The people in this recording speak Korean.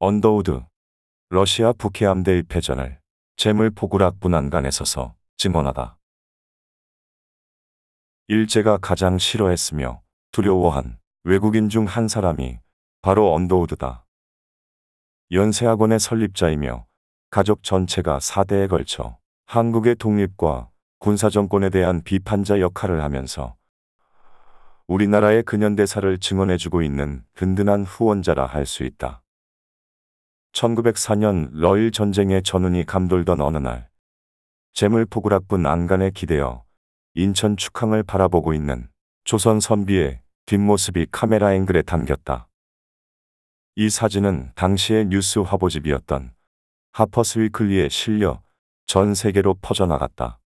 언더우드 러시아 북해함대의 패전을 제물포구락부 난간에 서서 증언하다. 일제가 가장 싫어했으며 두려워한 외국인 중 한 사람이 바로 언더우드다. 연세학원의 설립자이며 가족 전체가 4대에 걸쳐 한국의 독립과 군사정권에 대한 비판자 역할을 하면서 우리나라의 근현대사를 증언해주고 있는 든든한 후원자라 할 수 있다. 1904년 러일 전쟁의 전운이 감돌던 어느 날, 재물포구락분 안간에 기대어 인천 축항을 바라보고 있는 조선 선비의 뒷모습이 카메라 앵글에 담겼다. 이 사진은 당시의 뉴스 화보집이었던 하퍼스 위클리에 실려 전 세계로 퍼져나갔다.